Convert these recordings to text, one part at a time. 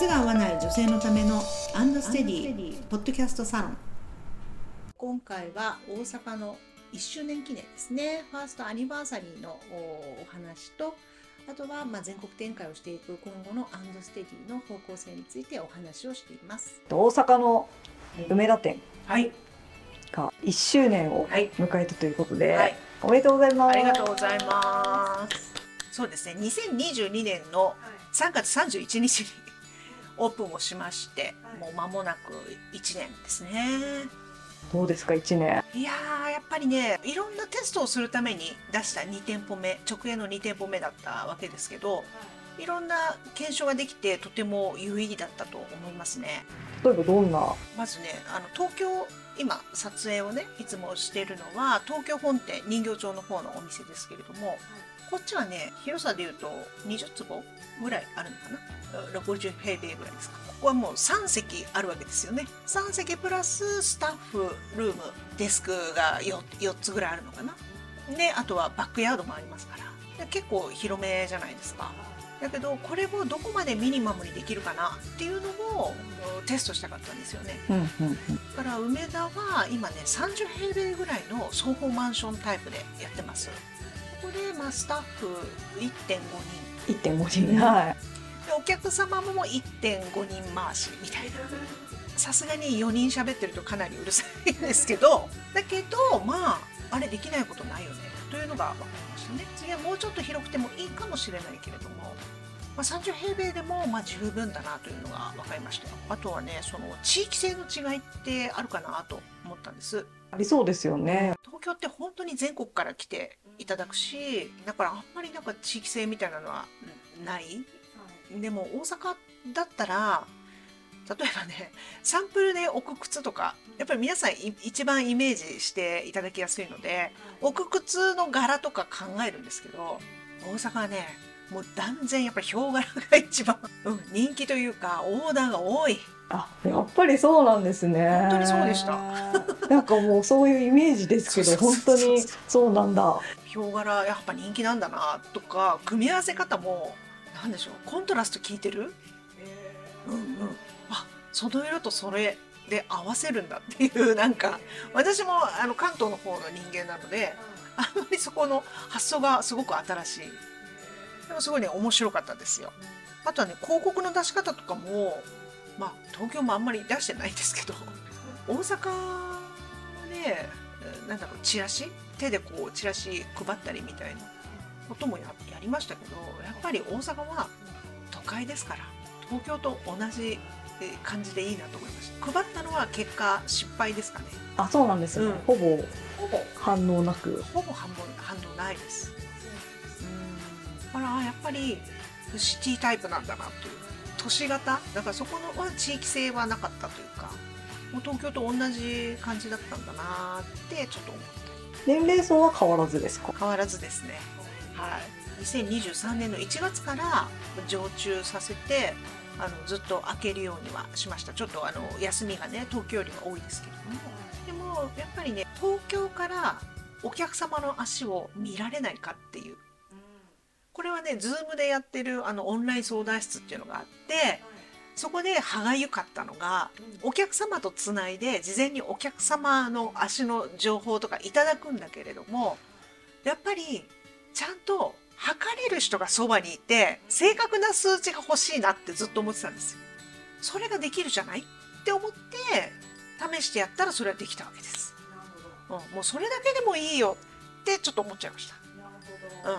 靴が合わない女性のためのアンドステディポッドキャストサロン。今回は大阪の1周年記念ですね。ファーストアニバーサリーのお話とあとはまあ全国展開をしていく今後のアンドステディの方向性についてお話をしています。大阪の梅田店はい。が1周年をはい。迎えたということで、はい。おめでとうございます。ありがとうございます。そうですね。2022年の3月31日にオープンをしまして、もう間もなく1年ですね。どうですか1年？いやーやっぱりねいろんなテストをするために出した2店舗目直営の2店舗目だったわけですけどい。ろんな検証ができてとても有意義だったと思いますね。例えばどんな？まずねあの東京今撮影をねいつもしているのは東京本店人形町の方のお店ですけれども、こっちはね広さでいうと20坪ぐらいあるのかな。60平米ぐらいですか。ここはもう3席あるわけですよね。3席プラススタッフルームデスクが 4, 4つぐらいあるのかな。であとはバックヤードもありますから。で結構広めじゃないですか。だけどこれをどこまでミニマムにできるかなっていうのをうんテストしたかったんですよね。うんうんうん。だから梅田は今ね30平米ぐらいの双方マンションタイプでやってますここで、まあ、スタッフ1.5人。1.5人。はい。でお客様も1.5人回しみたいな。さすがに4人喋ってるとかなりうるさいんですけど。だけどまああれできないことないよね。というのが分かりましたね。次はもうちょっと広くてもいいかもしれないけれども、まあ、30平米でもまあ十分だなというのが分かりましたよ。あとはねその地域性の違いってあるかなと思ったんです。ありそうですよね。東京って本当に全国から来ていただくしだからあんまりなんか地域性みたいなのはん。ない？でも大阪だったら例えばねサンプルで置く靴とかやっぱり皆さんい一番イメージしていただきやすいので置く靴の柄とか考えるんですけど大阪はねもう断然やっぱりヒョウ柄が一番、うん、人気というかオーダーが多いあやっぱりそうなんですね。本当にそうでした。なんかもうそういうイメージですけど本当にそうなんだ。ヒョウ柄やっぱ人気なんだなとか組み合わせ方もなんでしょうコントラスト効いてる？うんうん。あその色とそれで合わせるんだっていう なんか私もあの関東の方の人間なのであんまりそこの発想がすごく新しい。でもすごいね面白かったですよ。あとはね広告の出し方とかもまあ東京もあんまり出してないんですけど大阪はねなんだろうチラシ？手でこうチラシ配ったりみたいなこともややりましたけどやっぱり大阪は都会ですから東京と同じえー感じでいいなと思いました。配ったのは結果失敗ですかね。あそうなんですね、うん。ほぼほぼ。反応なく。ほぼ半分反応ないです。うん。だからやっぱりシティタイプなんだなという都市型？だからそこのは地域性はなかったというかもう東京と同じ感じだったんだなってちょっと思った。年齢層は変わらずですか？変わらずですね。はい。2023年の1月から常駐させてあのずっと開けるようにはしました。ちょっとあの休みがね東京よりは多いですけれども。でもやっぱりね東京からお客様の足を見られないかっていうこれはね Zoom でやってるあのオンライン相談室っていうのがあってそこで歯がゆかったのがお客様とつないで事前にお客様の足の情報とかいただくんだけれどもやっぱりちゃんと測れる人がそばにいて正確な数値が欲しいなってずっと思ってたんですよ。それができるじゃない？って思って試してやったらそれはできたわけです。うん、もうそれだけでもいいよってちょっと思っちゃいました。うん、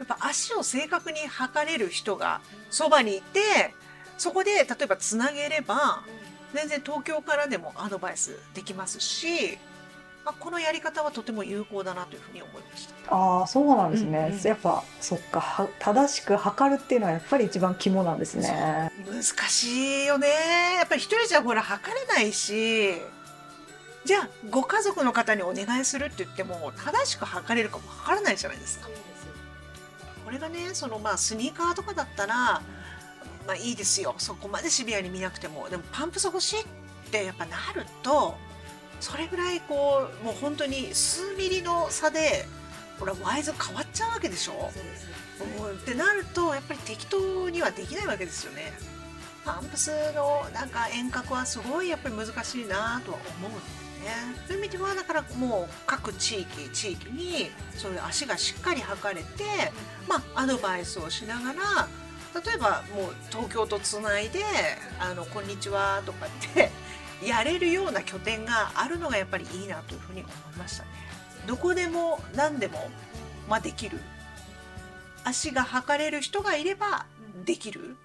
やっぱ足を正確に測れる人がそばにいてそこで例えばつなげれば全然東京からでもアドバイスできますし、まあ、このやり方はとても有効だなというふうに思いました。ああそうなんですね、うんうん。やっぱそっかは正しく測るっていうのはやっぱり一番肝なんですね。難しいよね。やっぱり一人じゃほら測れないしじゃあご家族の方にお願いするって言っても正しく測れるかも測らないじゃないですか。これがねそのまあスニーカーとかだったらまあいいですよ。そこまでシビアに見なくても。でもパンプス欲しいってやっぱなるとそれぐらいこうもう本当に数ミリの差でほらワイズ変わっちゃうわけでしょ？うんってなるとやっぱり適当にはできないわけですよね。パンプスのなんか遠隔はすごいやっぱり難しいなとは思うんですね。そういう意味ではだからもう各地域地域にそういう足がしっかり測れて、まあ、アドバイスをしながら例えばもう東京とつないで「あのこんにちは」とかって やれるような拠点があるのがやっぱりいいなというふうに思いましたね。どこでも何でも、まあ、できる足が測れる人がいればできる、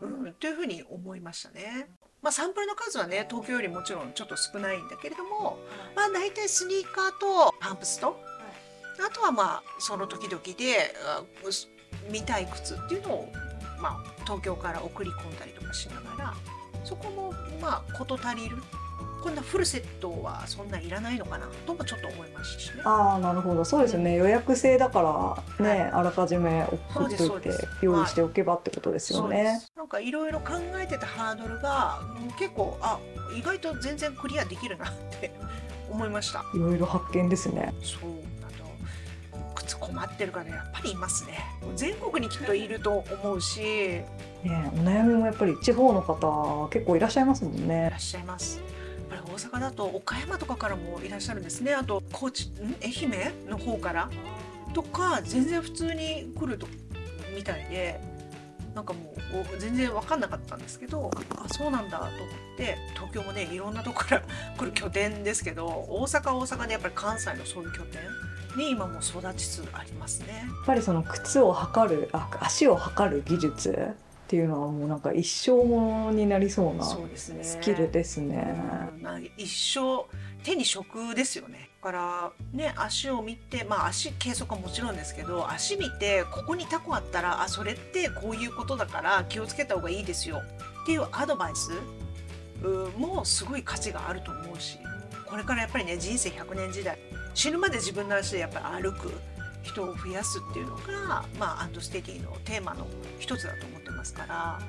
うん、というふうに思いましたね。まあ、サンプルの数はね東京よりもちろんちょっと少ないんだけれども、まあ、大体スニーカーとパンプスとあとはまあその時々であ見たい靴っていうのを、まあ、東京から送り込んだりとかしながらそこもまあ事足りるこんなフルセットはそんないらないのかなともちょっと思いましたしね。ああなるほどそうですね、予約制だからね、はいあらかじめ送ってそうです用意しておけばってことですよねで。すなんかいろいろ考えてたハードルがうん結構あ意外と全然クリアできるなって思いました。いろいろ発見ですね。そうあと靴困ってる方やっぱりいますね。全国にきっといると思うしいねお悩みもやっぱり地方の方結構いらっしゃいますもんねらっ。しゃいます。ぱり大阪だと岡山とかからもいらっしゃるんですね。あと高知ん？愛媛の方から？とか全然普通に来るとみたいでなんかもうお全然分かんなかったんですけどあそうなんだと思って東京もねいろんなとこから 来る拠点ですけど大阪は大阪でやっぱり関西のそういう拠点に今も育ちつつありますね。やっぱりその靴を測るあ足を測る技術っていうのはもうなんか一生ものになりそうなそうですね。スキルですね。うん。まあ一生手に職ですよね。だからね足を見てまあ足計測はもちろんですけど足見てここにタコあったらあそれってこういうことだから気をつけた方がいいですよ。っていうアドバイスうもすごい価値があると思うしこれからやっぱりね人生100年時代死ぬまで自分の足でやっぱり歩く人を増やすっていうのが、まあ、アンドステディのテーマの一つだと思ってますから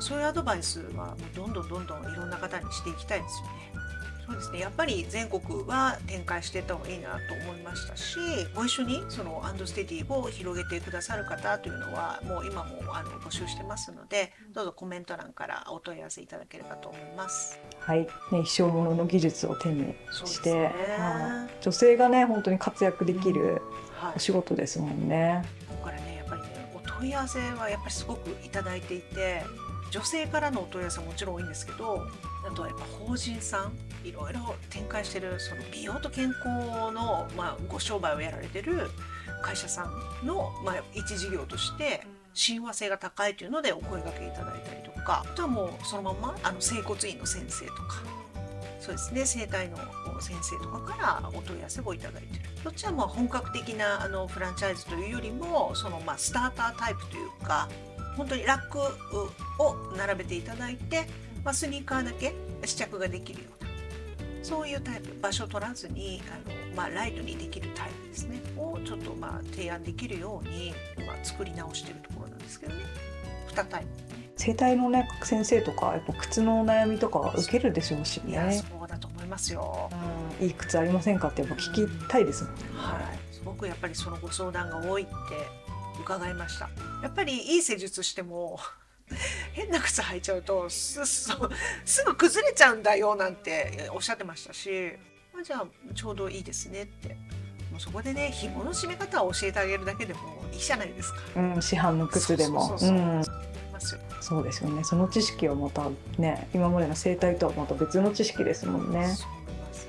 そういうアドバイスはどんどんどんどんいろんな方にしていきたいですよね。そうですね。やっぱり全国は展開していった方がいいなと思いましたしご一緒にそのアンドステディを広げてくださる方というのはもう今もあの募集してますのでどうぞコメント欄からお問い合わせいただければと思います。はい、ね、一生ものの技術を手にして、ね。はい。女性がね本当に活躍できるはい。お仕事ですもんね。だからねやっぱりねお問い合わせはやっぱりすごくいただいていて女性からのお問い合わせはもちろん多いんですけどあとはやっぱ法人さんいろいろ展開してるその美容と健康の、まあ、ご商売をやられてる会社さんの、まあ、一事業として親和性が高いというのでお声掛けいただいたりとかあとはもうそのままあの整骨院の先生とかそうですね整体の先生とかからお問い合わせをいただいてる。そっちはまあ本格的なあのフランチャイズというよりもそのまあスタータータイプというか本当にラックを並べていただいて、まあ、スニーカーだけ試着ができるようなそういうタイプ場所を取らずにあの、まあ、ライトにできるタイプですねをちょっとまあ提案できるように今作り直してるところなんですけどね2タイプ整体のね先生とかやっぱ靴のお悩みとか受けるでしょうしいやね。そうだと思いますよ。いい靴ありませんかってやっぱ聞きたいですもんね。はい、すごくやっぱりそのご相談が多いって伺いました。やっぱりいい施術しても 変な靴履いちゃうとすぐ崩れちゃうんだよなんておっしゃってましたし、まあ、じゃあちょうどいいですねって。もうそこでね紐の締め方を教えてあげるだけでもいいじゃないですか。うん、市販の靴でも。そうですよね。その知識はまたね、今までの整体とはまた別の知識ですもんね。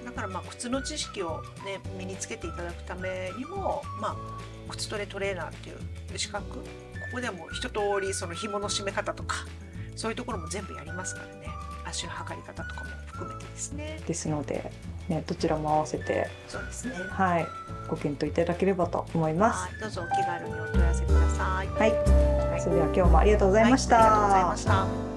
だからまあ靴の知識を、ね、身につけていただくためにも、まあ、靴トレトレーナーっていう資格？ここではもう一通りその紐の締め方とかそういうところも全部やりますからね。足の測り方とかも含めてですね。ですので、ね、どちらも合わせて、そうですね。はい、ご検討いただければと思います。はいどうぞお気軽にお問い合わせください。はい、それでは今日もありがとうございました。はいありがとうございました